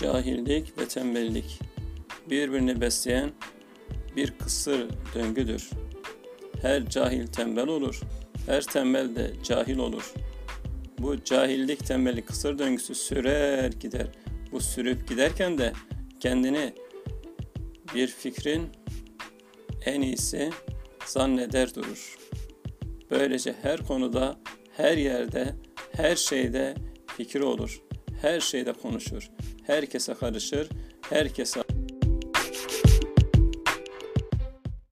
Cahillik ve tembellik birbirini besleyen bir kısır döngüdür. Her cahil tembel olur, her tembel de cahil olur. Bu cahillik tembellik kısır döngüsü sürer gider. Bu sürüp giderken de kendini bir fikrin en iyisi zanneder durur. Böylece her konuda, her yerde, her şeyde fikri olur. Her şeyde konuşur. Herkese karışır, herkese